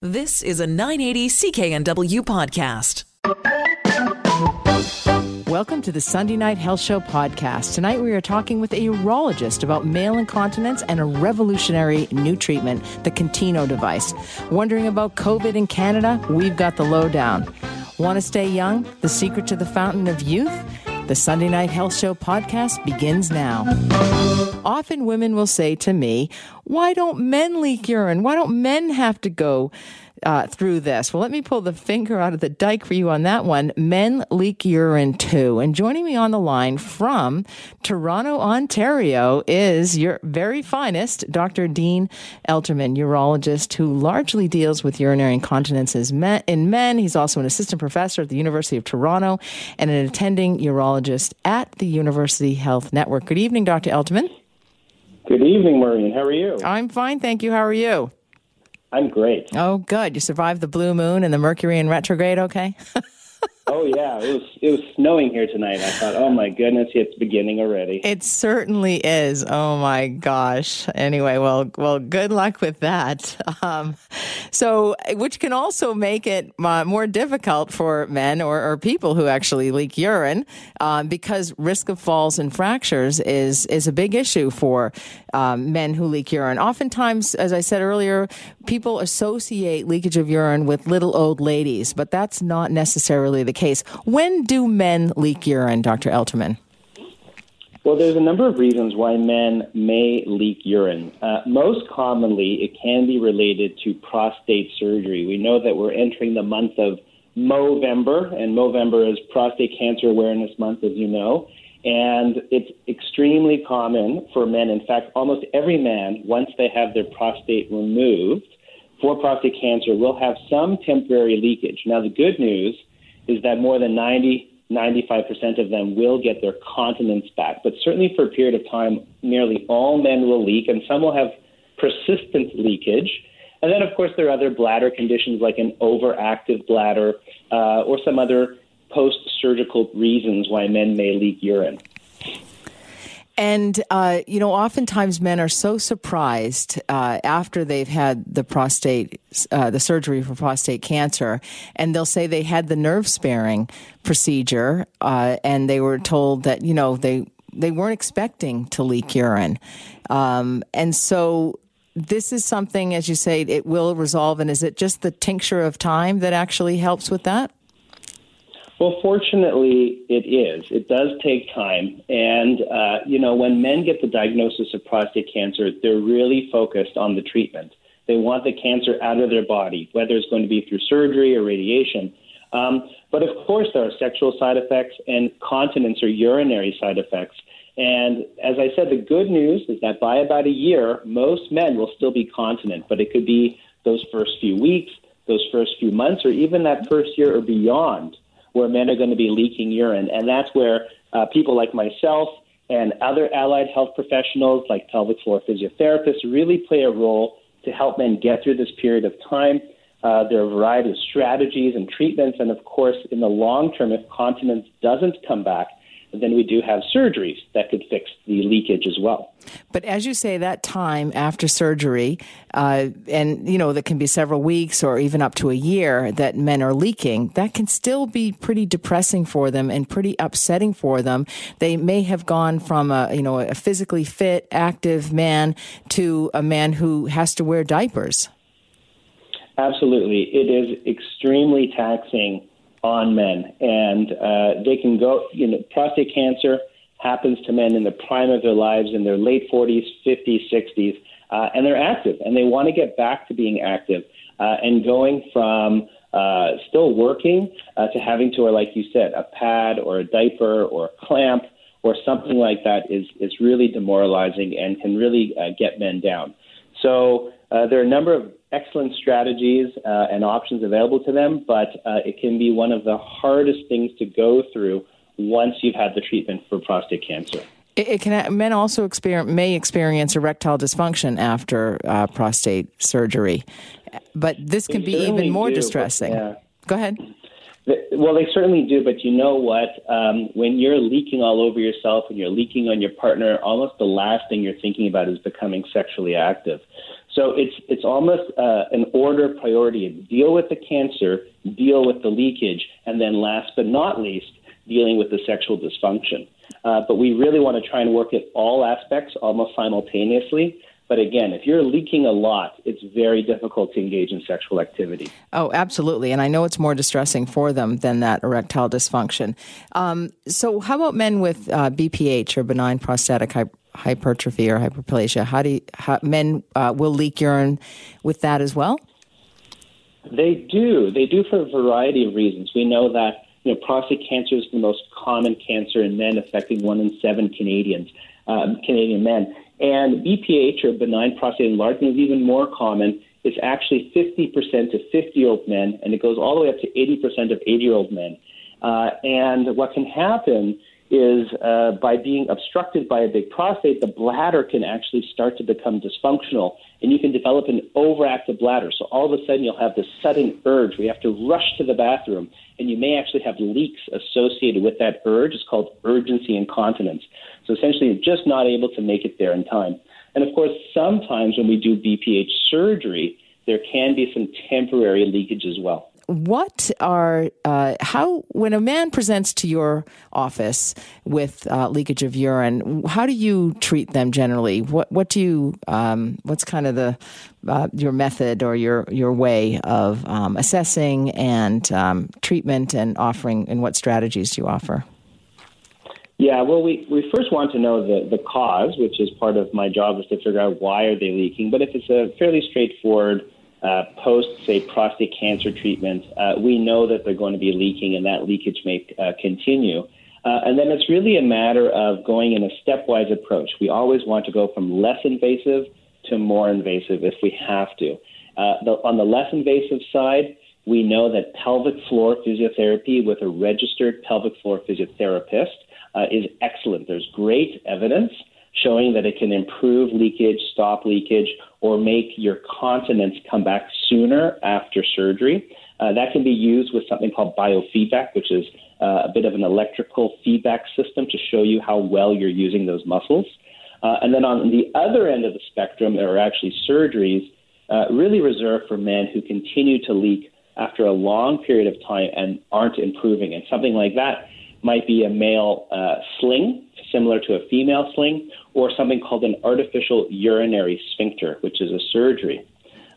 This is a 980 CKNW podcast. Welcome to the Sunday Night Health Show podcast. Tonight we are talking with a urologist about male incontinence and a revolutionary new treatment, the Contino device. Wondering about COVID in Canada? We've got the lowdown. Want to stay young? The secret to the fountain of youth? The Sunday Night Health Show podcast begins now. Often women will say to me, Why don't men leak urine? Why don't men have to go? Uh, through this. Well, let me pull the finger out of the dike for you on that one. Men leak urine too. And joining me on the line from Toronto, Ontario is your very finest Dr. Dean Elterman, urologist who largely deals with urinary incontinence in men. He's also an assistant professor at the University of Toronto and an attending urologist at the University Health Network. Good evening, Dr. Elterman. Good evening, Maureen. How are you? I'm fine, thank you. How are you? I'm great. Oh, good. You survived the blue moon and the Mercury in retrograde, okay? oh yeah, it was it was snowing here tonight. I thought, oh my goodness, it's beginning already. It certainly is. Oh my gosh. Anyway, well, well, good luck with that. Um, so, which can also make it more difficult for men or, or, people who actually leak urine, um, because risk of falls and fractures is is a big issue for um, men who leak urine. Oftentimes, as I said earlier, people associate leakage of urine with little old ladies, but that's not necessarily the case. When do men leak urine, Dr. Elterman? Well, there's a number of reasons why men may leak urine. Uh, most commonly, it can be related to prostate surgery. We know that we're entering the month of Movember, and Movember is Prostate Cancer Awareness Month, as you know. And it's extremely common for men. In fact, almost every man, once they have their prostate removed for prostate cancer, will have some temporary leakage. Now, the good news is that more than 90, 95% of them will get their continence back. But certainly for a period of time, nearly all men will leak, and some will have persistent leakage. And then, of course, there are other bladder conditions like an overactive bladder uh, or some other post surgical reasons why men may leak urine. And, uh, you know, oftentimes men are so surprised uh, after they've had the prostate, uh, the surgery for prostate cancer, and they'll say they had the nerve sparing procedure, uh, and they were told that, you know, they, they weren't expecting to leak urine. Um, and so this is something, as you say, it will resolve. And is it just the tincture of time that actually helps with that? Well, fortunately, it is. It does take time. And, uh, you know, when men get the diagnosis of prostate cancer, they're really focused on the treatment. They want the cancer out of their body, whether it's going to be through surgery or radiation. Um, but of course, there are sexual side effects and continence or urinary side effects. And as I said, the good news is that by about a year, most men will still be continent, but it could be those first few weeks, those first few months, or even that first year or beyond where men are going to be leaking urine. And that's where uh, people like myself and other allied health professionals like pelvic floor physiotherapists really play a role to help men get through this period of time. Uh, there are a variety of strategies and treatments, and of course, in the long term, if continence doesn't come back, then we do have surgeries that could fix the leakage as well. But as you say, that time after surgery, uh, and you know, that can be several weeks or even up to a year that men are leaking, that can still be pretty depressing for them and pretty upsetting for them. They may have gone from a you know a physically fit, active man to a man who has to wear diapers. Absolutely, it is extremely taxing on men, and uh, they can go. You know, prostate cancer happens to men in the prime of their lives, in their late 40s, 50s, 60s, uh, and they're active, and they want to get back to being active, uh, and going from uh, still working uh, to having to, or like you said, a pad or a diaper or a clamp or something like that is is really demoralizing and can really uh, get men down. So uh, there are a number of excellent strategies uh, and options available to them, but uh, it can be one of the hardest things to go through once you've had the treatment for prostate cancer. It, it can men also experience may experience erectile dysfunction after uh, prostate surgery, but this can they be even more do, distressing. Yeah. Go ahead. Well, they certainly do, but you know what? Um, when you're leaking all over yourself and you're leaking on your partner, almost the last thing you're thinking about is becoming sexually active. So it's it's almost uh, an order of priority. Deal with the cancer, deal with the leakage, and then last but not least, dealing with the sexual dysfunction. Uh, but we really want to try and work at all aspects almost simultaneously. But again, if you're leaking a lot, it's very difficult to engage in sexual activity. Oh, absolutely. And I know it's more distressing for them than that erectile dysfunction. Um, so, how about men with uh, BPH or benign prostatic hy- hypertrophy or hyperplasia? How do you, how, men uh, will leak urine with that as well? They do. They do for a variety of reasons. We know that you know, prostate cancer is the most common cancer in men, affecting one in seven Canadians, um, Canadian men. And BPH, or benign prostate enlargement, is even more common. It's actually 50% to 50 year old men, and it goes all the way up to 80% of 80 year old men. Uh, and what can happen is uh, by being obstructed by a big prostate, the bladder can actually start to become dysfunctional, and you can develop an overactive bladder. So all of a sudden, you'll have this sudden urge where you have to rush to the bathroom, and you may actually have leaks associated with that urge. It's called urgency incontinence. So essentially, you're just not able to make it there in time. And of course, sometimes when we do BPH surgery, there can be some temporary leakage as well what are uh, how when a man presents to your office with uh, leakage of urine how do you treat them generally what what do you um, what's kind of the uh, your method or your your way of um, assessing and um, treatment and offering and what strategies do you offer yeah, well, we, we first want to know the, the cause, which is part of my job, is to figure out why are they leaking. But if it's a fairly straightforward uh, post, say, prostate cancer treatment, uh, we know that they're going to be leaking and that leakage may uh, continue. Uh, and then it's really a matter of going in a stepwise approach. We always want to go from less invasive to more invasive if we have to. Uh, the, on the less invasive side, we know that pelvic floor physiotherapy with a registered pelvic floor physiotherapist is excellent. There's great evidence showing that it can improve leakage, stop leakage, or make your continence come back sooner after surgery. Uh, that can be used with something called biofeedback, which is uh, a bit of an electrical feedback system to show you how well you're using those muscles. Uh, and then on the other end of the spectrum, there are actually surgeries uh, really reserved for men who continue to leak after a long period of time and aren't improving. And something like that might be a male uh, sling, similar to a female sling, or something called an artificial urinary sphincter, which is a surgery.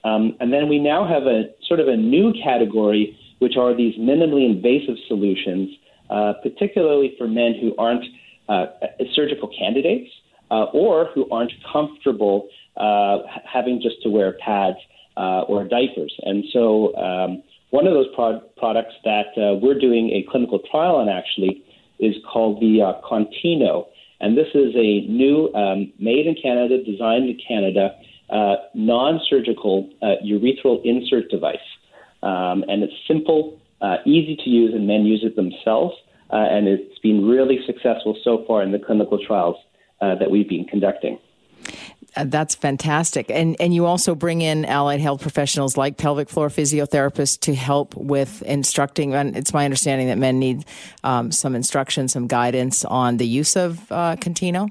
Um, and then we now have a sort of a new category, which are these minimally invasive solutions, uh, particularly for men who aren't uh, surgical candidates uh, or who aren't comfortable uh, having just to wear pads uh, or diapers. And so, um, one of those pro- products that uh, we're doing a clinical trial on actually is called the Contino. And this is a new, um, made in Canada, designed in Canada, uh, non surgical uh, urethral insert device. Um, and it's simple, uh, easy to use, and men use it themselves. Uh, and it's been really successful so far in the clinical trials uh, that we've been conducting. Uh, that's fantastic. And and you also bring in allied health professionals like pelvic floor physiotherapists to help with instructing. And it's my understanding that men need um, some instruction, some guidance on the use of uh, Contino.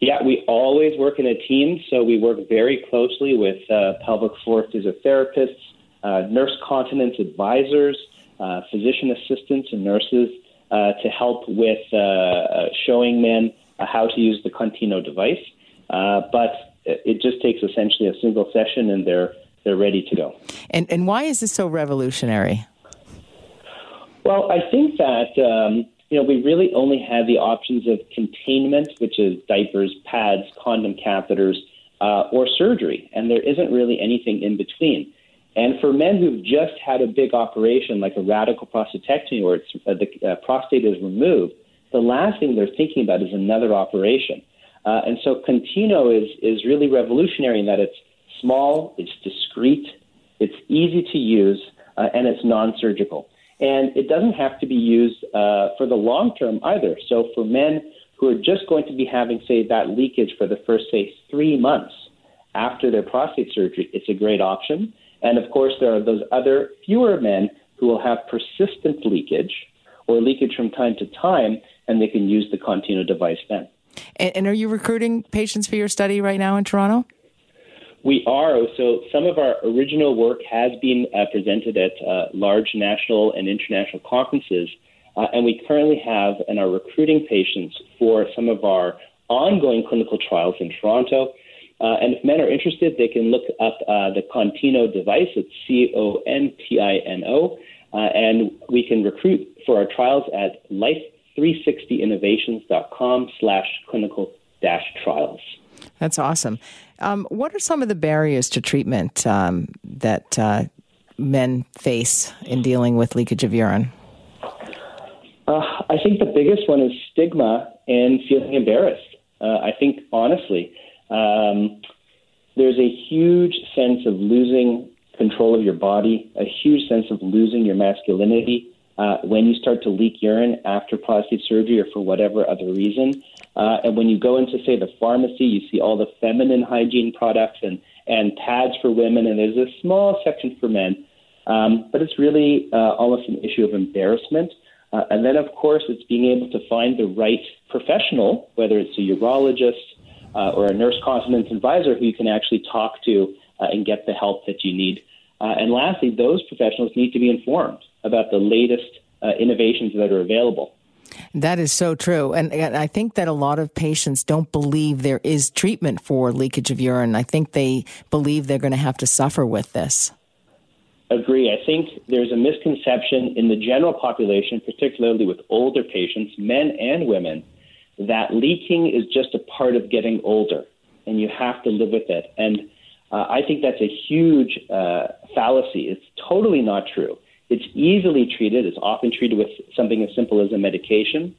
Yeah, we always work in a team, so we work very closely with uh, pelvic floor physiotherapists, uh, nurse continence advisors, uh, physician assistants, and nurses to help with showing men how to use the Contino device. Uh, but it just takes essentially a single session, and they're they're ready to go. And and why is this so revolutionary? Well, I think that um, you know we really only have the options of containment, which is diapers, pads, condom catheters, uh, or surgery, and there isn't really anything in between. And for men who've just had a big operation like a radical prostatectomy, where uh, the uh, prostate is removed, the last thing they're thinking about is another operation. Uh, and so Contino is, is really revolutionary in that it's small, it's discreet, it's easy to use, uh, and it's non surgical. And it doesn't have to be used uh, for the long term either. So for men who are just going to be having, say, that leakage for the first, say, three months after their prostate surgery, it's a great option. And of course, there are those other fewer men who will have persistent leakage or leakage from time to time, and they can use the Contino device then. And, and, are you recruiting patients for your study right now in Toronto? We are. So some of our original work has been uh, presented at uh, large national and international conferences, uh, and we currently have and are recruiting patients for some of our ongoing clinical trials in Toronto. Uh, and if men are interested, they can look up uh, the Contino device. It's C O N T I N O. Uh, and we can recruit for our trials at life360innovations.com slash clinical dash trials. That's awesome. Um, what are some of the barriers to treatment um, that uh, men face in dealing with leakage of urine? Uh, I think the biggest one is stigma and feeling embarrassed. Uh, I think, honestly, um, there's a huge sense of losing control of your body, a huge sense of losing your masculinity uh, when you start to leak urine after prostate surgery or for whatever other reason. Uh, and when you go into, say, the pharmacy, you see all the feminine hygiene products and, and pads for women, and there's a small section for men. Um, but it's really uh, almost an issue of embarrassment. Uh, and then, of course, it's being able to find the right professional, whether it's a urologist uh, or a nurse continence advisor who you can actually talk to uh, and get the help that you need. Uh, and lastly, those professionals need to be informed about the latest uh, innovations that are available. That is so true. And, and, I think that a lot of patients don't believe there is treatment for leakage of urine. I think they believe they're going to have to suffer with this. Agree. I think there's a misconception in the general population, particularly with older patients, men and women, that leaking is just a part of getting older and you have to live with it. And uh, I think that's a huge uh, fallacy. It's totally not true. It's easily treated. It's often treated with something as simple as a medication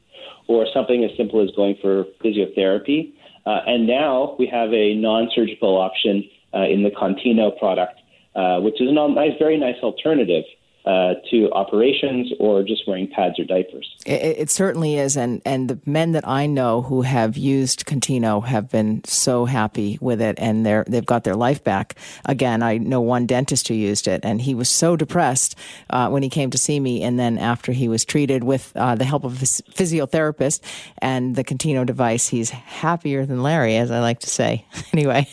or something as simple as going for physiotherapy. Uh, and now we have a non surgical option uh, in the Contino product, uh, which is a nice, very nice alternative uh, to operations or just wearing pads or diapers. It, it, certainly is, and and the men that I know who have used Contino have been so happy with it, and they're they've got their life back. Again, I know one dentist who used it, and he was so depressed uh, when he came to see me, and then after he was treated with uh, the help of a physiotherapist and the Contino device, he's happier than Larry, as I like to say. anyway.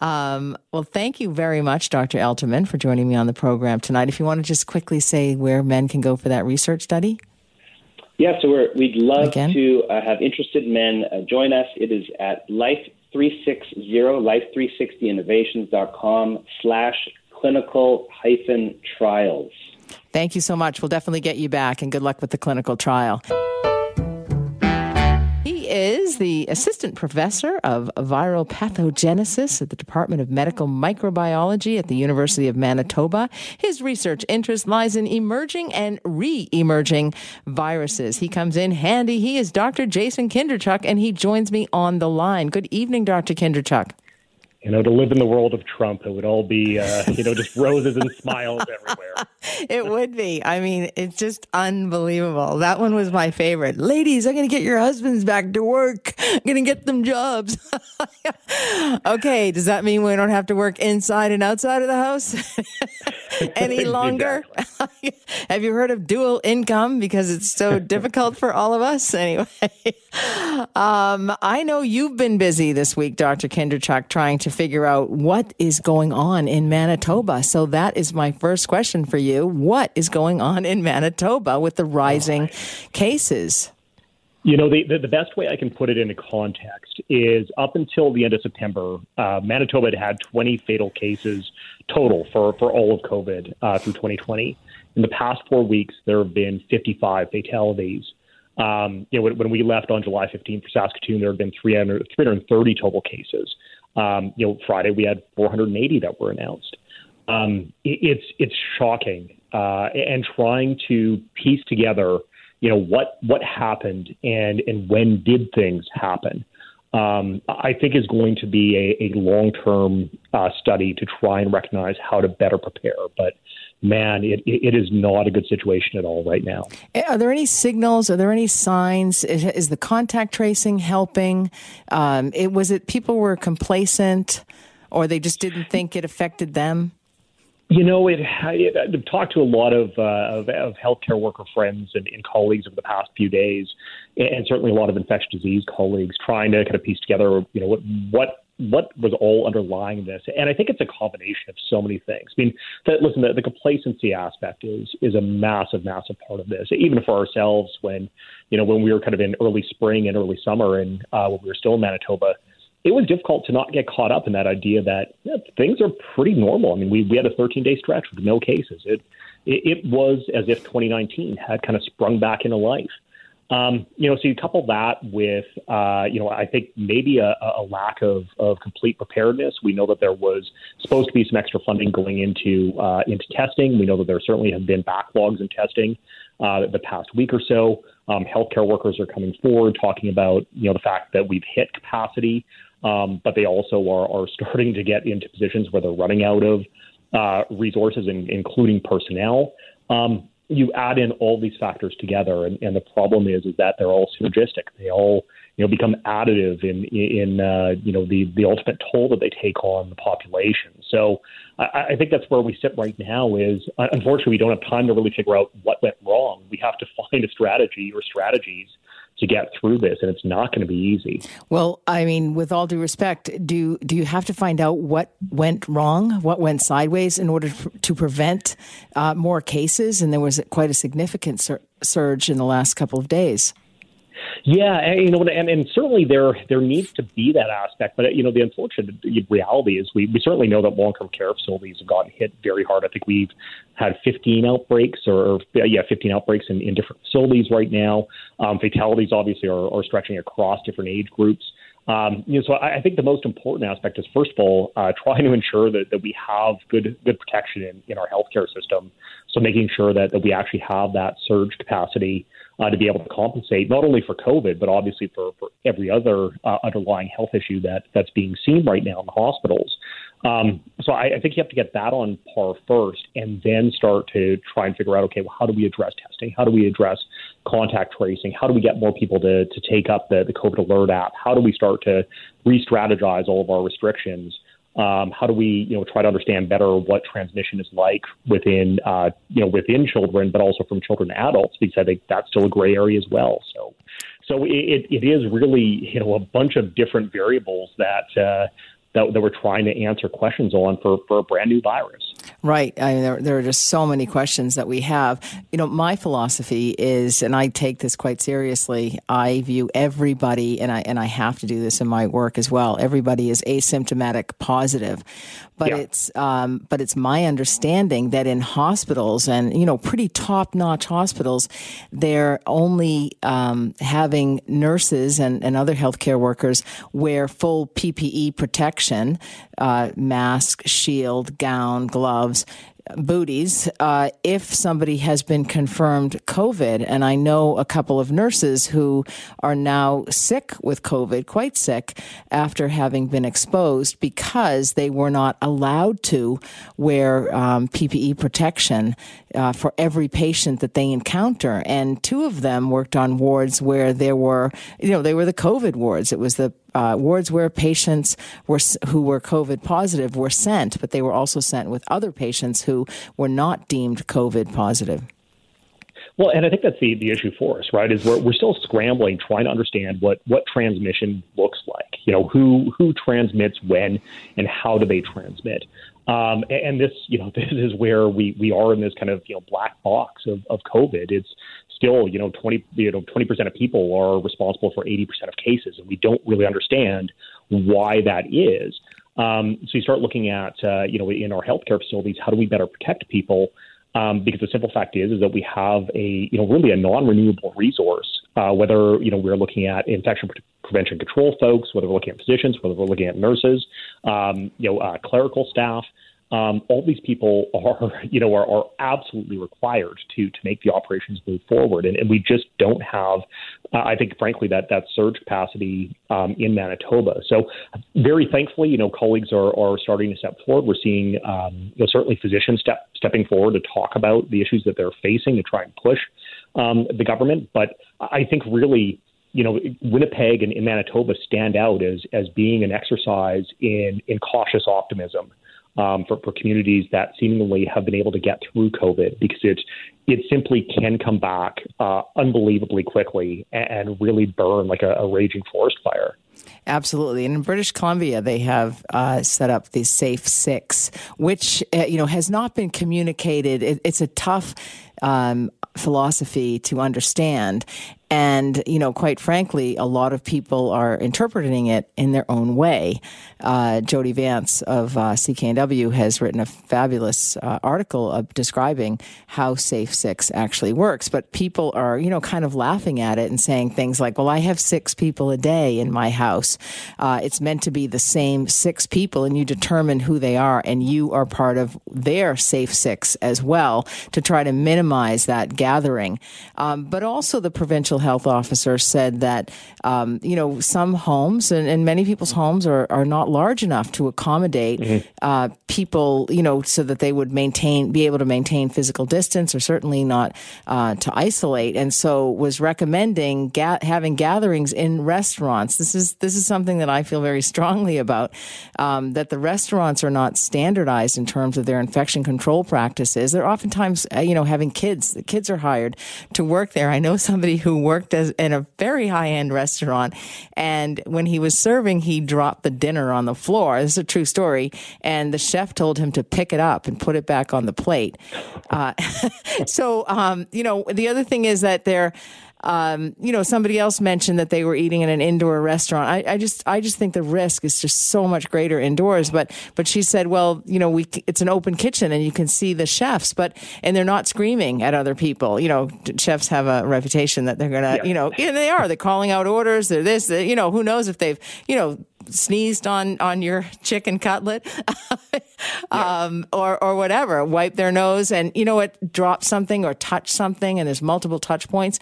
Um, well, thank you very much, Dr. Elterman, for joining me on the program tonight. If you want to just quickly say where men can go for that research study. Yeah, so we would love Again? to uh, have interested men uh, join us. It is at life360, life360innovations.com slash clinical hyphen trials. Thank you so much. We'll definitely get you back and good luck with the clinical trial is the assistant professor of viral pathogenesis at the Department of Medical Microbiology at the University of Manitoba. His research interest lies in emerging and re emerging viruses. He comes in handy. He is Dr. Jason Kindrachuk, and he joins me on the line. Good evening, Dr. Kindrachuk you know, to live in the world of Trump, it would all be, uh, you know, just roses and smiles everywhere. it would be. I mean, it's just unbelievable. That one was my favorite. Ladies, I'm going to get your husbands back to work. I'm going to get them jobs. okay, does that mean we don't have to work inside and outside of the house any longer? have you heard of dual income because it's so difficult for all of us? Anyway, um, I know you've been busy this week, Dr. Kindrachuk, trying to figure out what is going on in Manitoba. So that is my first question for you. What is going on in Manitoba with the rising cases? You know, the, the, the, best way I can put it into context is up until the end of September, uh, Manitoba had had 20 fatal cases total for, for all of COVID uh, through 2020. In the past four weeks, there have been 55 fatalities. Um, you know, when, when, we left on July 15th for Saskatoon, there had been 300, 330 total cases. Um, you know, Friday we had 480 that were announced. Um, it, it's it's shocking, uh, and trying to piece together, you know, what what happened and and when did things happen. Um, I think is going to be a, a long term uh, study to try and recognize how to better prepare. But man, it, it is not a good situation at all right now. Eh, are there any signals? Are there any signs? Is, is the contact tracing helping? Um, it was it people were complacent, or they just didn't think it affected them. You know, it, it, I've talked to a lot of, uh, of, of healthcare worker friends and, and colleagues over the past few days, and certainly a lot of infectious disease colleagues trying to kind of piece together, you know, what, what what was all underlying this? And I think it's a combination of so many things. I mean, that, listen, the, the complacency aspect is is a massive, massive part of this. Even for ourselves, when you know when we were kind of in early spring and early summer, and uh, when we were still in Manitoba, it was difficult to not get caught up in that idea that yeah, things are pretty normal. I mean, we we had a 13 day stretch with no cases. It, it it was as if 2019 had kind of sprung back into life. Um, you know, so you couple that with, uh, you know, I think maybe a, a lack of, of complete preparedness. We know that there was supposed to be some extra funding going into uh, into testing. We know that there certainly have been backlogs in testing uh, the past week or so. Um, healthcare workers are coming forward talking about, you know, the fact that we've hit capacity, um, but they also are, are starting to get into positions where they're running out of uh, resources, in, including personnel. Um, you add in all these factors together, and, and the problem is is that they're all synergistic. They all you know become additive in in uh, you know the the ultimate toll that they take on the population. So I, I think that's where we sit right now. Is unfortunately we don't have time to really figure out what went wrong. We have to find a strategy or strategies to get through this, and it's not going to be easy. Well, I mean, with all due respect, do do you have to find out what went wrong, what went sideways, in order to prevent uh, more cases? And there was quite a significant sur- surge in the last couple of days. Yeah, and, you know, and, and certainly there there needs to be that aspect. But you know, the unfortunate reality is we, we certainly know that long term care facilities have gotten hit very hard. I think we've had 15 outbreaks, or, yeah, 15 outbreaks in, in different facilities right now. Um, fatalities obviously are, are stretching across different age groups. Um, you know, so I, I think the most important aspect is first of all uh, trying to ensure that, that we have good good protection in, in our healthcare system. So making sure that, that we actually have that surge capacity uh, to be able to compensate not only for COVID, but obviously for, for every other uh, underlying health issue that that's being seen right now in the hospitals. Um, so I, I think you have to get that on par first, and then start to try and figure out, okay, well, how do we address testing? How do we address contact tracing? How do we get more people to to take up the the COVID Alert app? How do we start to re-strategize all of our restrictions? Um, how do we, you know, try to understand better what transmission is like within, uh, you know, within children, but also from children to adults? Because I think that's still a gray area as well. So, so it, it is really, you know, a bunch of different variables that uh, that, that we're trying to answer questions on for, for a brand new virus. Right. I mean, there, there are just so many questions that we have. You know, my philosophy is, and I take this quite seriously. I view everybody, and I and I have to do this in my work as well. Everybody is asymptomatic positive, but yeah. it's um, but it's my understanding that in hospitals and you know pretty top notch hospitals, they're only um, having nurses and, and other healthcare workers wear full PPE protection, uh, mask, shield, gown, gloves booties uh, if somebody has been confirmed COVID. And I know a couple of nurses who are now sick with COVID, quite sick, after having been exposed because they were not allowed to wear um, PPE protection uh, for every patient that they encounter. And two of them worked on wards where there were, you know, they were the COVID wards. It was the uh, wards where patients were who were COVID positive were sent, but they were also sent with other patients who were not deemed COVID positive. Well, and I think that's the, the issue for us, right? Is we're, we're still scrambling, trying to understand what, what transmission looks like. You know, who who transmits when, and how do they transmit? Um, and this, you know, this is where we, we are in this kind of you know black box of, of COVID. It's still, you know, 20, you know, 20% of people are responsible for 80% of cases, and we don't really understand why that is. Um, so you start looking at, uh, you know, in our healthcare facilities, how do we better protect people? Um, because the simple fact is, is that we have a, you know, really a non-renewable resource. Uh, whether you know we're looking at infection prevention control folks, whether we're looking at physicians, whether we're looking at nurses, um, you know, uh, clerical staff um, all these people are, you know, are, are absolutely required to to make the operations move forward, and, and we just don't have, uh, I think, frankly, that that surge capacity um, in Manitoba. So, very thankfully, you know, colleagues are, are starting to step forward. We're seeing, um, you know, certainly physicians step stepping forward to talk about the issues that they're facing to try and push um, the government. But I think really you know, Winnipeg and, and, Manitoba stand out as as being an exercise in in cautious optimism um, for, for communities that seemingly have been able to get through COVID because it it simply can come back uh, unbelievably quickly and, and really burn like a, a raging forest fire. Absolutely. And in British Columbia, they have uh, set up the Safe Six, which, uh, you know, has not been communicated. It, it's a tough um, philosophy to understand. And, you know, quite frankly, a lot of people are interpreting it in their own way. Uh, Jody Vance of uh, CKNW has written a fabulous uh, article of describing how Safe Six actually works. But people are, you know, kind of laughing at it and saying things like, well, I have six people a day in my house. Uh, it's meant to be the same six people, and you determine who they are, and you are part of their Safe Six as well to try to minimize that gathering. Um, but also, the provincial health officer said that, um, you know, some homes and, and, many people's homes are, are not large enough to accommodate mm-hmm. uh, people, you know, so that they would maintain, be able to maintain physical distance or certainly not uh, to isolate. And so was recommending ga- having gatherings in restaurants. This is, this is something that I feel very strongly about, um, that the restaurants are not standardized in terms of their infection control practices. They're oftentimes, uh, you know, having kids. The kids are hired to work there. I know somebody who worked as, in a very high end restaurant, and when he was serving, he dropped the dinner on the floor. This is a true story, and the chef told him to pick it up and put it back on the plate. Uh, so, um, you know, the other thing is that they're um, you know, somebody else mentioned that they were eating in an indoor restaurant. I, I, just, I just think the risk is just so much greater indoors. But, but she said, well, you know, we, it's an open kitchen and you can see the chefs, but, and they're not screaming at other people. You know, chefs have a reputation that they're gonna, yeah. you know, and they are. They're calling out orders. They're this. They're, you know, who knows if they've, you know, sneezed on on your chicken cutlet um, or or whatever wipe their nose and you know what drop something or touch something and there's multiple touch points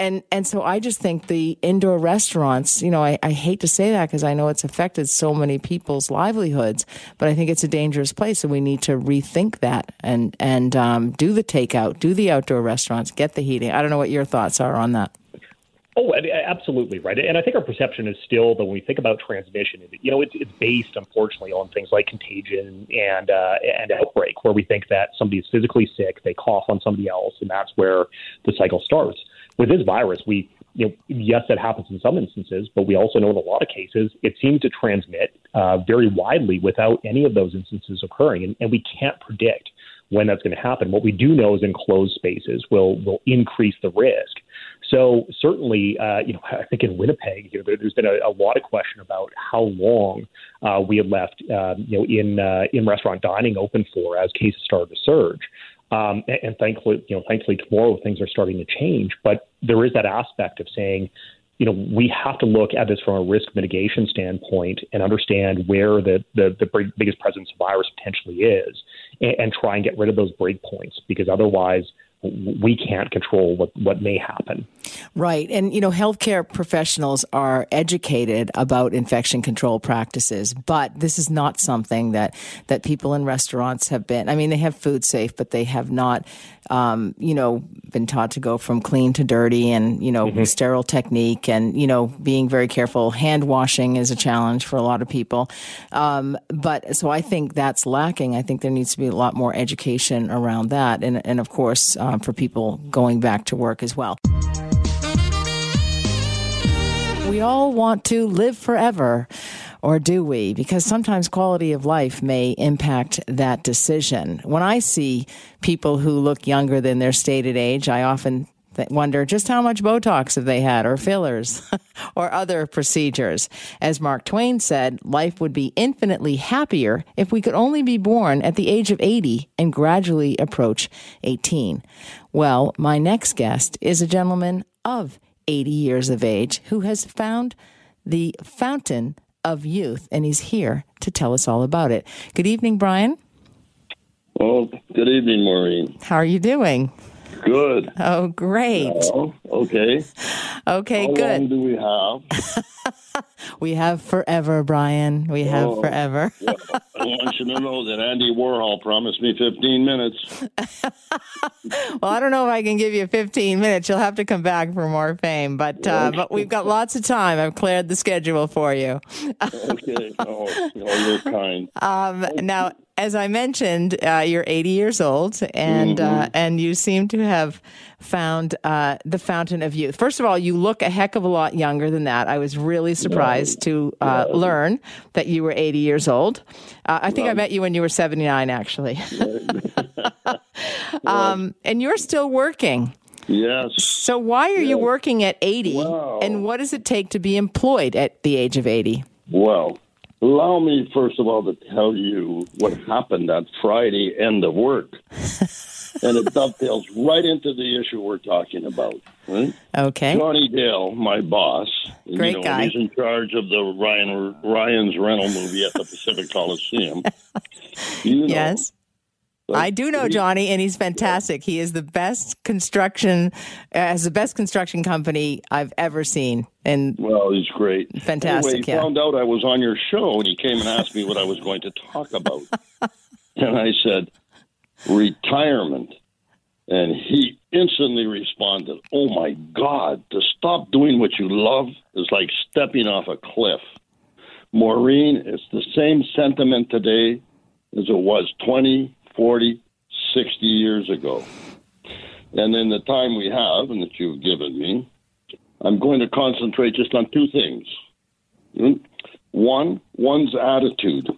and and so I just think the indoor restaurants, you know, I, I hate to say that because I know it's affected so many people's livelihoods, but I think it's a dangerous place, and we need to rethink that and and um, do the takeout, do the outdoor restaurants, get the heating. I don't know what your thoughts are on that. Oh, absolutely right. And I think our perception is still that when we think about transmission, you know, it's, it's based unfortunately on things like contagion and uh, and outbreak, where we think that somebody is physically sick, they cough on somebody else, and that's where the cycle starts with this virus, we you know, yes, that happens in some instances, but we also know in a lot of cases it seems to transmit uh, very widely without any of those instances occurring, and, and we can't predict when that's going to happen. What we do know is enclosed spaces will will increase the risk. So certainly, uh, you know, I think in Winnipeg, you know, there, has been a, a, lot of question about how long uh, we had left, uh, you know, in uh, in restaurant dining open for as cases started to surge. Um, and, and thankfully, you know, thankfully tomorrow things are starting to change. But there is that aspect of saying, you know, we have to look at this from a risk mitigation standpoint and understand where the, the, the biggest presence of virus potentially is and, and try and get rid of those breakpoints because otherwise we can't control what, what may happen. Right. And, you know, healthcare professionals are educated about infection control practices, but this is not something that, that people in restaurants have been. I mean, they have food safe, but they have not, um, you know, been taught to go from clean to dirty and, you know, mm-hmm. sterile technique and, you know, being very careful. Hand washing is a challenge for a lot of people. Um, but so I think that's lacking. I think there needs to be a lot more education around that. And, and of course, um, for people going back to work as well. We all want to live forever. Or do we? Because sometimes quality of life may impact that decision. When I see people who look younger than their stated age, I often wonder just how much Botox have they had, or fillers, or other procedures. As Mark Twain said, life would be infinitely happier if we could only be born at the age of 80 and gradually approach 18. Well, my next guest is a gentleman of 80 years of age who has found the fountain of youth, and he's here to tell us all about it. Good evening, Brian. Well, good evening, Maureen. How are you doing? Good. Oh, great. Oh, okay. Okay, How good. How long do we have? we have forever, Brian. We have oh, forever. well, I want you to know that Andy Warhol promised me 15 minutes. well, I don't know if I can give you 15 minutes. You'll have to come back for more fame, but uh, but we've got lots of time. I've cleared the schedule for you. okay. Oh, oh, you're kind. Um, now, as I mentioned, uh, you're 80 years old, and uh, mm-hmm. uh, and you seem to have found uh, the fountain of youth. First of all, you look a heck of a lot younger than that. I was really surprised to uh, learn that you were 80 years old. Uh, I think I met you when you were 79, actually. um, and you're still working. Yes. So, why are you working at 80? Wow. And what does it take to be employed at the age of 80? Well, allow me first of all to tell you what happened that Friday end of work. and it dovetails right into the issue we're talking about. Right? Okay. Johnny Dale, my boss, Great you know, guy. he's in charge of the Ryan Ryan's rental movie at the Pacific Coliseum. You know, Yes. I do know Johnny, and he's fantastic. He is the best construction, uh, has the best construction company I've ever seen. And Well, he's great. Fantastic, Anyway, he yeah. found out I was on your show, and he came and asked me what I was going to talk about. and I said, retirement. And he instantly responded, Oh my God, to stop doing what you love is like stepping off a cliff. Maureen, it's the same sentiment today as it was 20, 40, 60 years ago. And in the time we have and that you've given me, I'm going to concentrate just on two things. Hmm? One, one's attitude,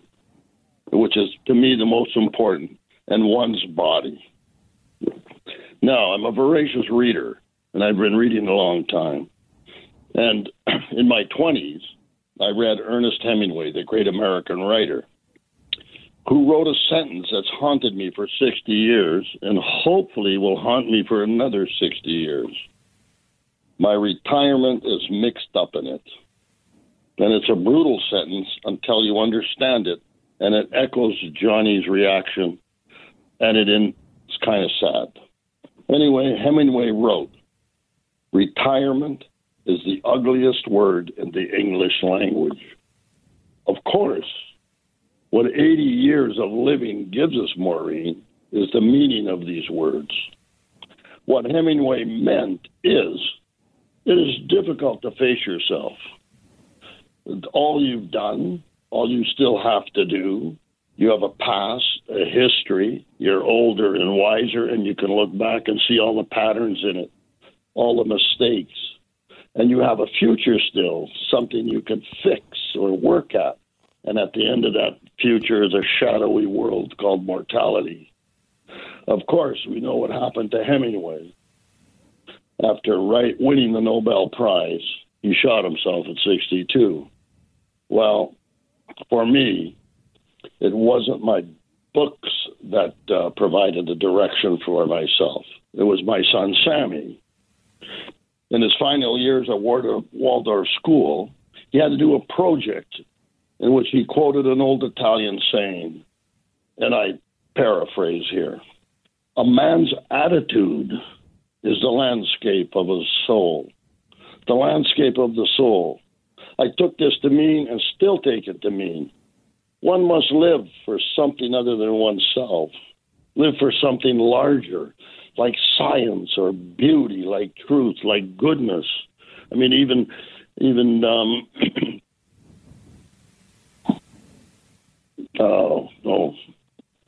which is to me the most important, and one's body. Now, I'm a voracious reader, and I've been reading a long time. And in my 20s, I read Ernest Hemingway, the great American writer, who wrote a sentence that's haunted me for 60 years and hopefully will haunt me for another 60 years. My retirement is mixed up in it. And it's a brutal sentence until you understand it, and it echoes Johnny's reaction, and in, it's kind of sad. Anyway, Hemingway wrote, Retirement is the ugliest word in the English language. Of course, what 80 years of living gives us, Maureen, is the meaning of these words. What Hemingway meant is it is difficult to face yourself. All you've done, all you still have to do, you have a past, a history, you're older and wiser, and you can look back and see all the patterns in it, all the mistakes. And you have a future still, something you can fix or work at. And at the end of that future is a shadowy world called mortality. Of course, we know what happened to Hemingway. After right, winning the Nobel Prize, he shot himself at 62. Well, for me, it wasn't my books that uh, provided the direction for myself. It was my son Sammy. In his final years at Waldorf, Waldorf School, he had to do a project in which he quoted an old Italian saying, and I paraphrase here A man's attitude is the landscape of his soul. The landscape of the soul. I took this to mean and still take it to mean one must live for something other than oneself, live for something larger, like science or beauty, like truth, like goodness. I mean, even even um, oh no,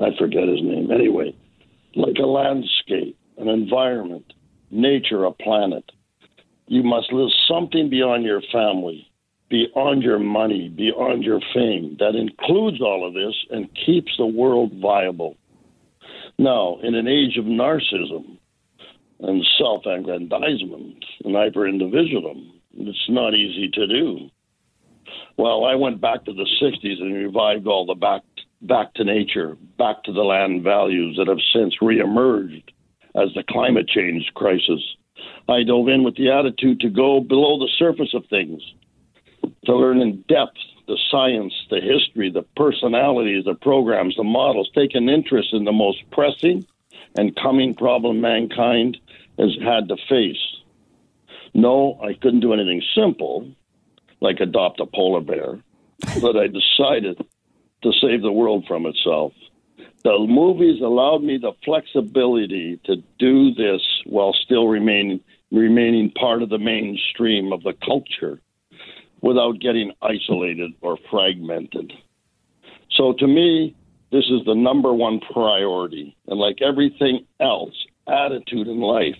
I forget his name. Anyway, like a landscape, an environment, nature, a planet. You must live something beyond your family, beyond your money, beyond your fame, that includes all of this and keeps the world viable. Now, in an age of narcissism and self aggrandizement and hyper individualism, it's not easy to do. Well, I went back to the 60s and revived all the back, back to nature, back to the land values that have since reemerged as the climate change crisis. I dove in with the attitude to go below the surface of things, to learn in depth the science, the history, the personalities, the programs, the models, take an interest in the most pressing and coming problem mankind has had to face. No, I couldn't do anything simple, like adopt a polar bear, but I decided to save the world from itself. The movies allowed me the flexibility to do this while still remaining remaining part of the mainstream of the culture without getting isolated or fragmented. So to me, this is the number one priority. And like everything else, attitude in life,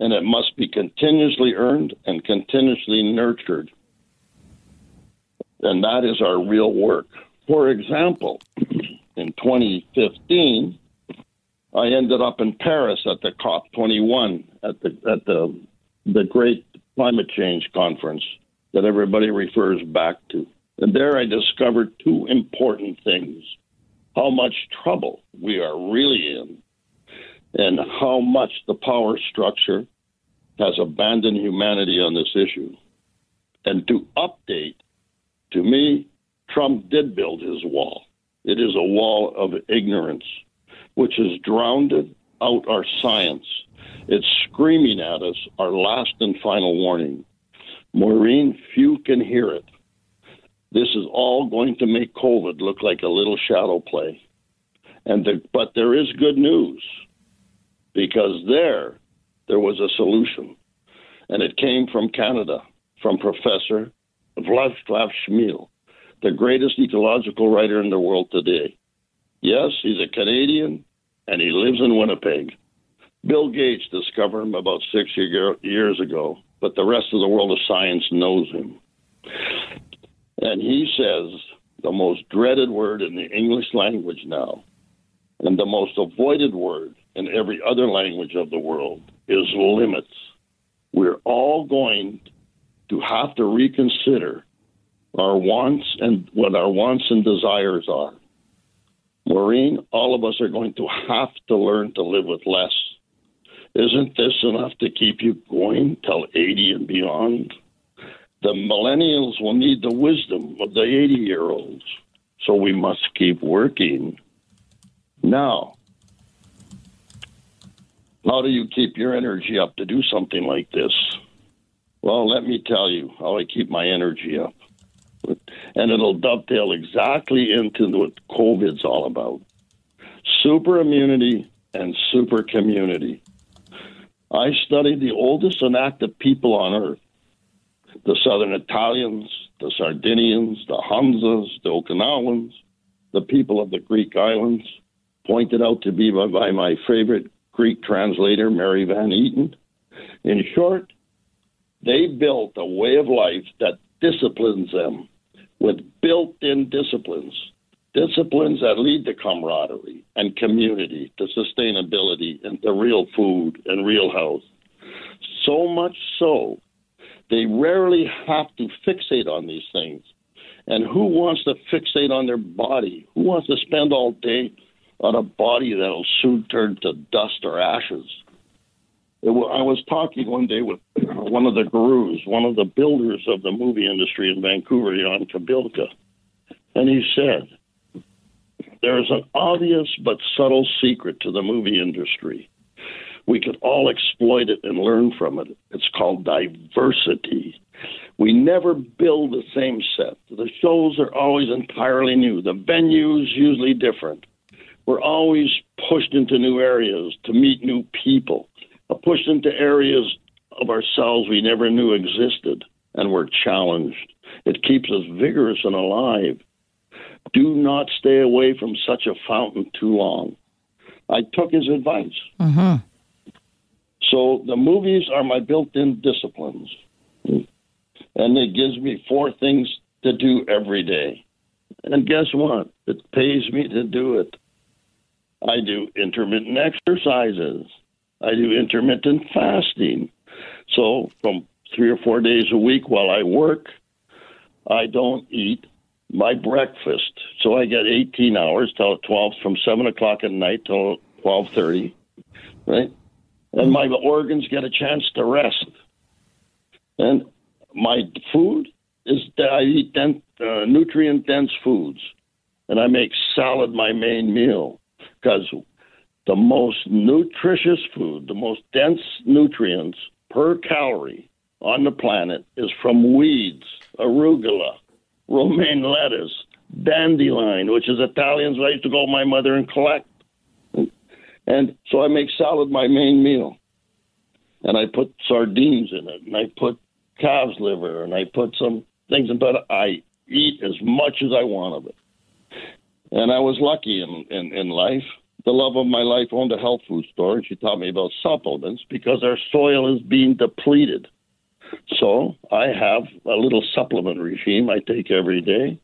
and it must be continuously earned and continuously nurtured. And that is our real work. For example, in 2015, I ended up in Paris at the COP21 at the at the the great climate change conference that everybody refers back to. And there I discovered two important things. How much trouble we are really in and how much the power structure has abandoned humanity on this issue. And to update, to me, Trump did build his wall. It is a wall of ignorance, which has drowned out our science. It's screaming at us our last and final warning. Maureen, few can hear it. This is all going to make COVID look like a little shadow play. And the, but there is good news because there there was a solution, and it came from Canada, from Professor Vladislav Smil, the greatest ecological writer in the world today. Yes, he's a Canadian, and he lives in Winnipeg. Bill Gates discovered him about six years ago, but the rest of the world of science knows him. And he says the most dreaded word in the English language now, and the most avoided word in every other language of the world, is limits. We're all going to have to reconsider our wants and what our wants and desires are. Maureen, all of us are going to have to learn to live with less. Isn't this enough to keep you going till 80 and beyond? The millennials will need the wisdom of the 80 year olds. So we must keep working. Now, how do you keep your energy up to do something like this? Well, let me tell you how I keep my energy up. And it'll dovetail exactly into what COVID's all about super immunity and super community. I studied the oldest and active people on Earth the Southern Italians, the Sardinians, the Hunzas, the Okinawans, the people of the Greek islands, pointed out to me by, by my favorite Greek translator, Mary Van Eaton. In short, they built a way of life that disciplines them with built in disciplines, disciplines that lead to camaraderie and community, to sustainability, and to real food and real health. So much so, they rarely have to fixate on these things. And who wants to fixate on their body? Who wants to spend all day on a body that'll soon turn to dust or ashes? I was talking one day with one of the gurus, one of the builders of the movie industry in Vancouver, Jan Kabilka, and he said, There's an obvious but subtle secret to the movie industry. We could all exploit it and learn from it. It's called diversity. We never build the same set. The shows are always entirely new, the venues usually different. We're always pushed into new areas to meet new people pushed into areas of ourselves we never knew existed, and we're challenged. It keeps us vigorous and alive. Do not stay away from such a fountain too long. I took his advice. Mm-hmm. So the movies are my built in disciplines. And it gives me four things to do every day. And guess what? It pays me to do it. I do intermittent exercises. I do intermittent fasting. So from three or four days a week while I work, I don't eat my breakfast. So I get 18 hours till 12, from 7 o'clock at night till 12.30, right? And my organs get a chance to rest. And my food is that I eat dense, uh, nutrient-dense foods. And I make salad my main meal because the most nutritious food, the most dense nutrients per calorie on the planet is from weeds, arugula, romaine lettuce, dandelion, which is Italians I used to go my mother and collect. And so I make salad my main meal. And I put sardines in it, and I put calf's liver, and I put some things in, but I eat as much as I want of it. And I was lucky in, in, in life the love of my life owned a health food store, and she taught me about supplements because our soil is being depleted. So I have a little supplement regime I take every day.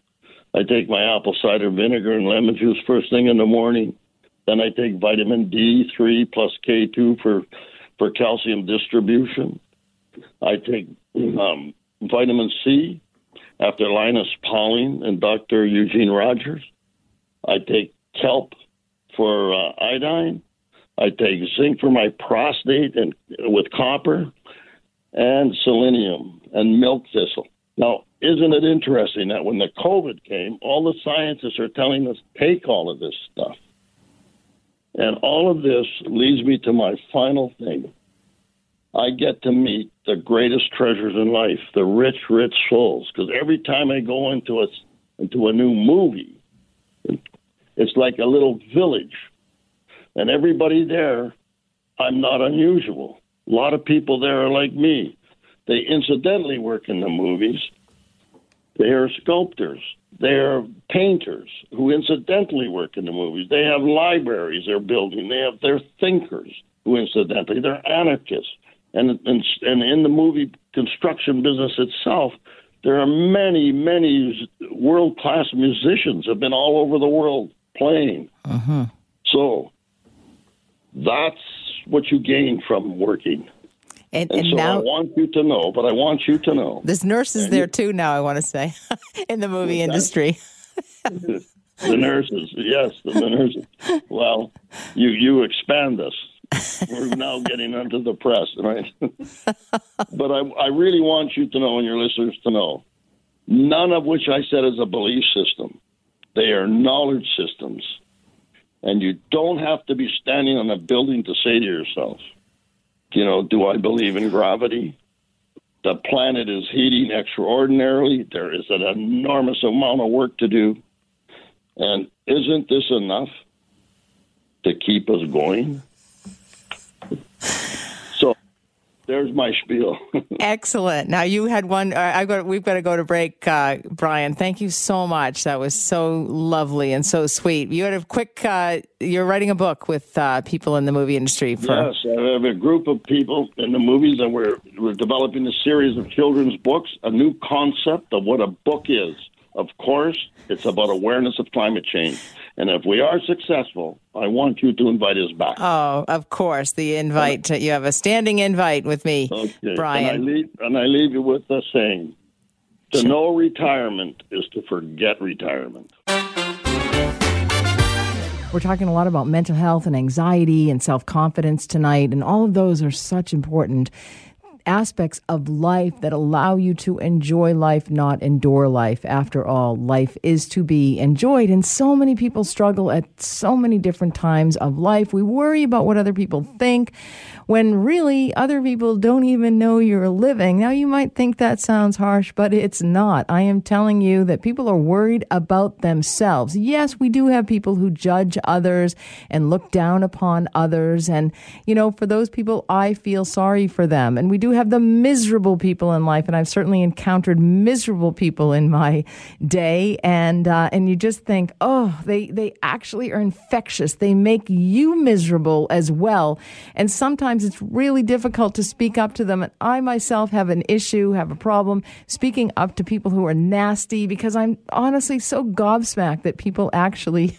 I take my apple cider vinegar and lemon juice first thing in the morning. Then I take vitamin D3 plus K2 for, for calcium distribution. I take um, vitamin C after Linus Pauling and Dr. Eugene Rogers. I take kelp for uh, iodine. I take zinc for my prostate and with copper and selenium and milk thistle. Now, isn't it interesting that when the COVID came, all the scientists are telling us take all of this stuff. And all of this leads me to my final thing. I get to meet the greatest treasures in life, the rich, rich souls. Because every time I go into a into a new movie, it's like a little village, and everybody there, I'm not unusual. A lot of people there are like me. They incidentally work in the movies. They are sculptors. They are painters who incidentally work in the movies. They have libraries they're building. They have their thinkers who incidentally they're anarchists. And, and and in the movie construction business itself, there are many many world class musicians have been all over the world playing. Uh-huh. So that's what you gain from working. And, And, and so I want you to know, but I want you to know there's nurses there too. Now I want to say, in the movie industry. the nurses, yes, the, the nurses. Well, you you expand us. We're now getting into the press, right? but I, I really want you to know, and your listeners to know, none of which I said is a belief system. They are knowledge systems, and you don't have to be standing on a building to say to yourself, you know, do I believe in gravity? The planet is heating extraordinarily. There is an enormous amount of work to do. And isn't this enough to keep us going? So there's my spiel. Excellent. Now you had one. Uh, I got. We've got to go to break, uh, Brian. Thank you so much. That was so lovely and so sweet. You had a quick. Uh, you're writing a book with uh, people in the movie industry. For yes, I have a group of people in the movies, and we're, we're developing a series of children's books, a new concept of what a book is. Of course, it's about awareness of climate change. And if we are successful, I want you to invite us back. oh, of course, the invite. You have a standing invite with me, Okay. Brian. And I leave, and I leave you with the saying: to know retirement is to forget retirement. We're talking a lot about mental health and anxiety and self confidence tonight, and all of those are such important aspects of life that allow you to enjoy life, not endure life. After all, life is to be enjoyed, and so many people struggle at so many different times of life. We worry about what other people think when really other people don't even know you're living. Now, you might think that sounds harsh, but it's not. I am telling you that people are worried about themselves. Yes, we do have people who judge others and look down upon others. And, you know, for those people, I feel sorry for them. And we do have the miserable people in life. And I've certainly encountered miserable people in my day. And, uh, and you just think, oh, they, they actually are infectious. They make you miserable as well. And sometimes it's really difficult to speak up to them. And I myself have an issue, have a problem speaking up to people who are nasty because I'm honestly so gobsmacked that people actually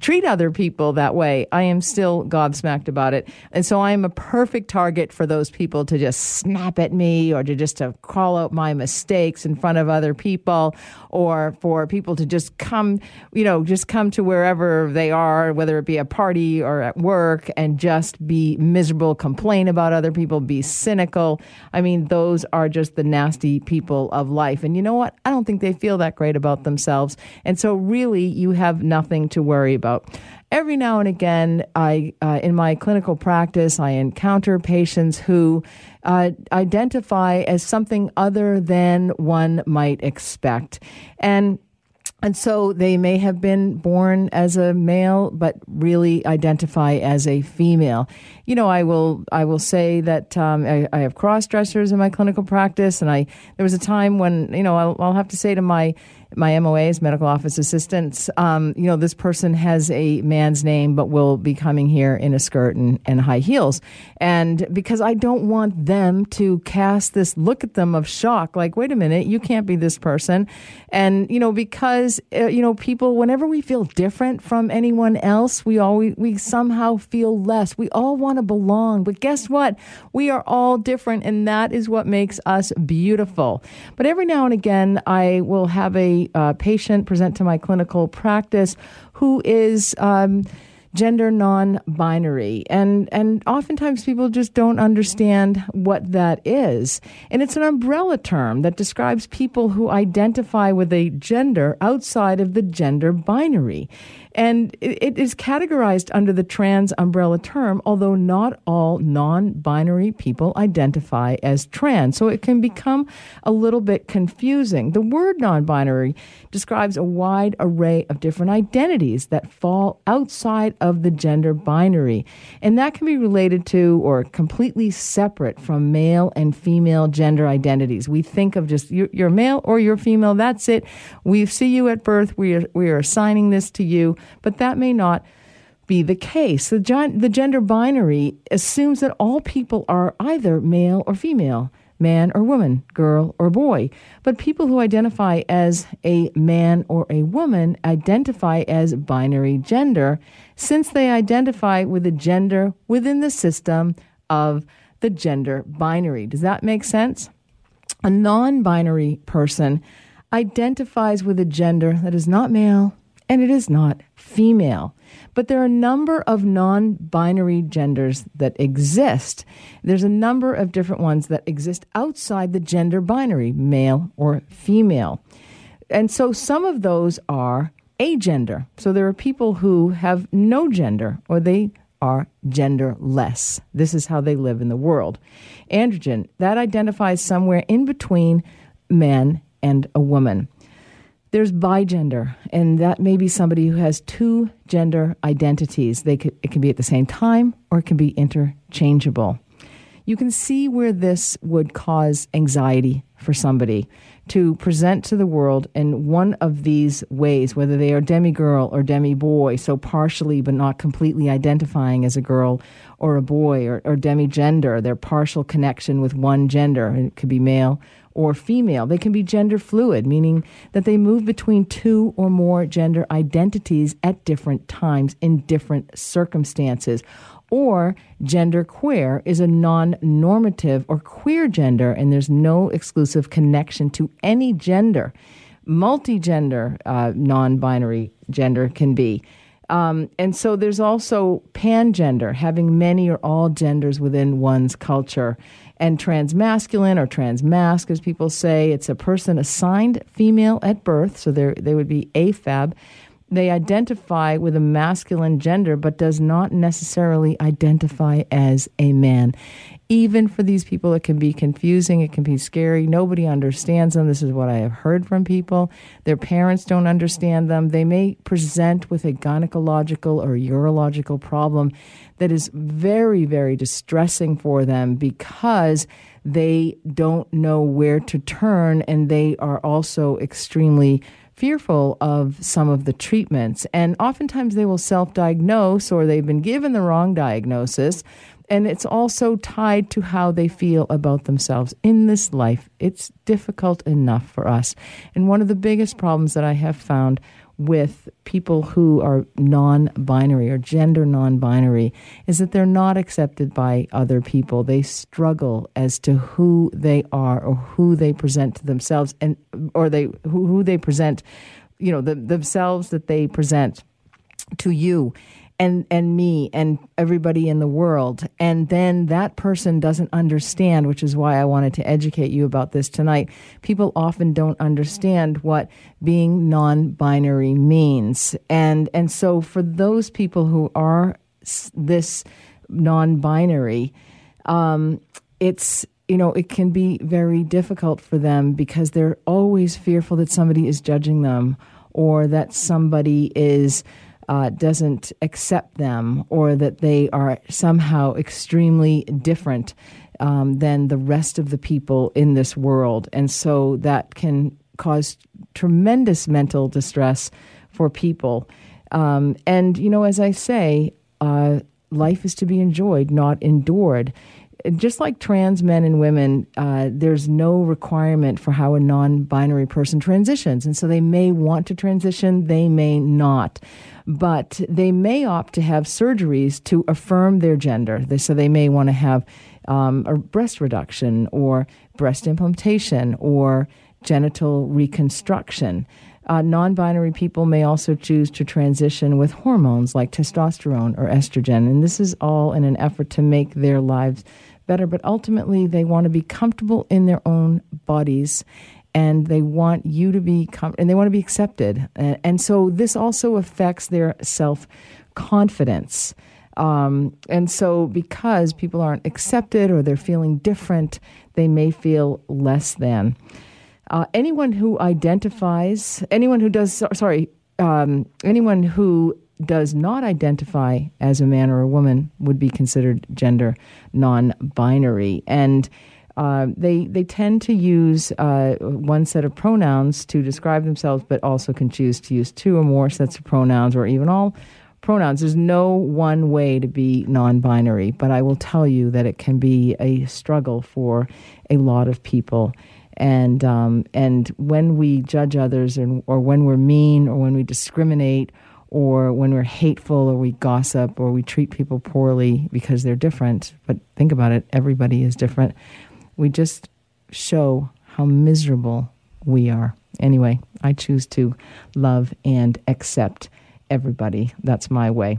treat other people that way. I am still gobsmacked about it. And so I am a perfect target for those people to just snap at me or to just to call out my mistakes in front of other people or for people to just come, you know, just come to wherever they are, whether it be a party or at work and just be miserable, complain about other people, be cynical. I mean, those are just the nasty people of life. And you know what? I don't think they feel that great about themselves. And so really you have nothing to worry about. Every now and again, I uh, in my clinical practice, I encounter patients who uh, identify as something other than one might expect, and and so they may have been born as a male, but really identify as a female. You know, I will I will say that um, I, I have cross dressers in my clinical practice, and I there was a time when you know I'll, I'll have to say to my my MOA is medical office assistants. Um, you know, this person has a man's name, but will be coming here in a skirt and, and high heels. And because I don't want them to cast this look at them of shock, like, wait a minute, you can't be this person. And, you know, because, uh, you know, people, whenever we feel different from anyone else, we always, we somehow feel less. We all want to belong. But guess what? We are all different, and that is what makes us beautiful. But every now and again, I will have a uh, patient present to my clinical practice who is um, gender non-binary. And and oftentimes people just don't understand what that is. And it's an umbrella term that describes people who identify with a gender outside of the gender binary and it is categorized under the trans umbrella term, although not all non binary people identify as trans. So it can become a little bit confusing. The word non binary describes a wide array of different identities that fall outside of the gender binary. And that can be related to or completely separate from male and female gender identities. We think of just you're, male or you're female, that's it. We see you at birth, we are, we are assigning this to you but that may not be the case. The, the gender binary assumes that all people are either male or female, man or woman, girl or boy. But people who identify as a man or a woman identify as binary gender since they identify with a gender within the system of the gender binary. Does that make sense? A non binary person identifies with a gender that is not male and it is not female. But there are a number of non binary genders that exist. There's a number of different ones that exist outside the gender binary, male or female. And so some of those are agender. So there are people who have no gender or they are genderless. This is how they live in the world. Androgen, that identifies somewhere in between man and a woman. There's bigender, and that may be somebody who has two gender identities. They could, it can be at the same time or it can be interchangeable. You can see where this would cause anxiety for somebody to present to the world in one of these ways, whether they are demi girl or demi boy, so partially but not completely identifying as a girl or a boy, or, or demi gender, their partial connection with one gender. It could be male or female. They can be gender fluid, meaning that they move between two or more gender identities at different times in different circumstances. Or gender queer is a non normative or queer gender, and there's no exclusive connection to any gender. Multigender, uh, non binary gender can be. Um, and so there's also pangender, having many or all genders within one's culture and transmasculine or transmasc, as people say. It's a person assigned female at birth, so they would be AFAB. They identify with a masculine gender, but does not necessarily identify as a man. Even for these people, it can be confusing. It can be scary. Nobody understands them. This is what I have heard from people. Their parents don't understand them. They may present with a gynecological or urological problem that is very, very distressing for them because they don't know where to turn and they are also extremely fearful of some of the treatments. And oftentimes they will self diagnose or they've been given the wrong diagnosis. And it's also tied to how they feel about themselves in this life. It's difficult enough for us. And one of the biggest problems that I have found with people who are non binary or gender non binary is that they're not accepted by other people. They struggle as to who they are or who they present to themselves and or they who, who they present, you know, the, themselves that they present to you and and me and everybody in the world. And then that person doesn't understand which is why I wanted to educate you about this tonight. People often don't understand what being non-binary means. And and so for those people who are this non-binary um, it's you know it can be very difficult for them because they're always fearful that somebody is judging them or that somebody is uh, doesn't accept them or that they are somehow extremely different um, than the rest of the people in this world. And so that can cause tremendous mental distress for people. Um, and, you know, as I say, uh, life is to be enjoyed, not endured. Just like trans men and women, uh, there's no requirement for how a non binary person transitions. And so they may want to transition, they may not. But they may opt to have surgeries to affirm their gender. So they may want to have um, a breast reduction or breast implantation or genital reconstruction. Uh, non binary people may also choose to transition with hormones like testosterone or estrogen. And this is all in an effort to make their lives better. But ultimately, they want to be comfortable in their own bodies and they want you to be com- and they want to be accepted. And, and so this also affects their self confidence. Um, and so, because people aren't accepted or they're feeling different, they may feel less than. Uh, anyone who identifies, anyone who does, sorry, um, anyone who does not identify as a man or a woman would be considered gender non-binary, and uh, they they tend to use uh, one set of pronouns to describe themselves, but also can choose to use two or more sets of pronouns, or even all pronouns. There's no one way to be non-binary, but I will tell you that it can be a struggle for a lot of people and um, and when we judge others and, or when we're mean or when we discriminate or when we're hateful or we gossip or we treat people poorly because they're different but think about it everybody is different we just show how miserable we are. Anyway i choose to love and accept everybody. That's my way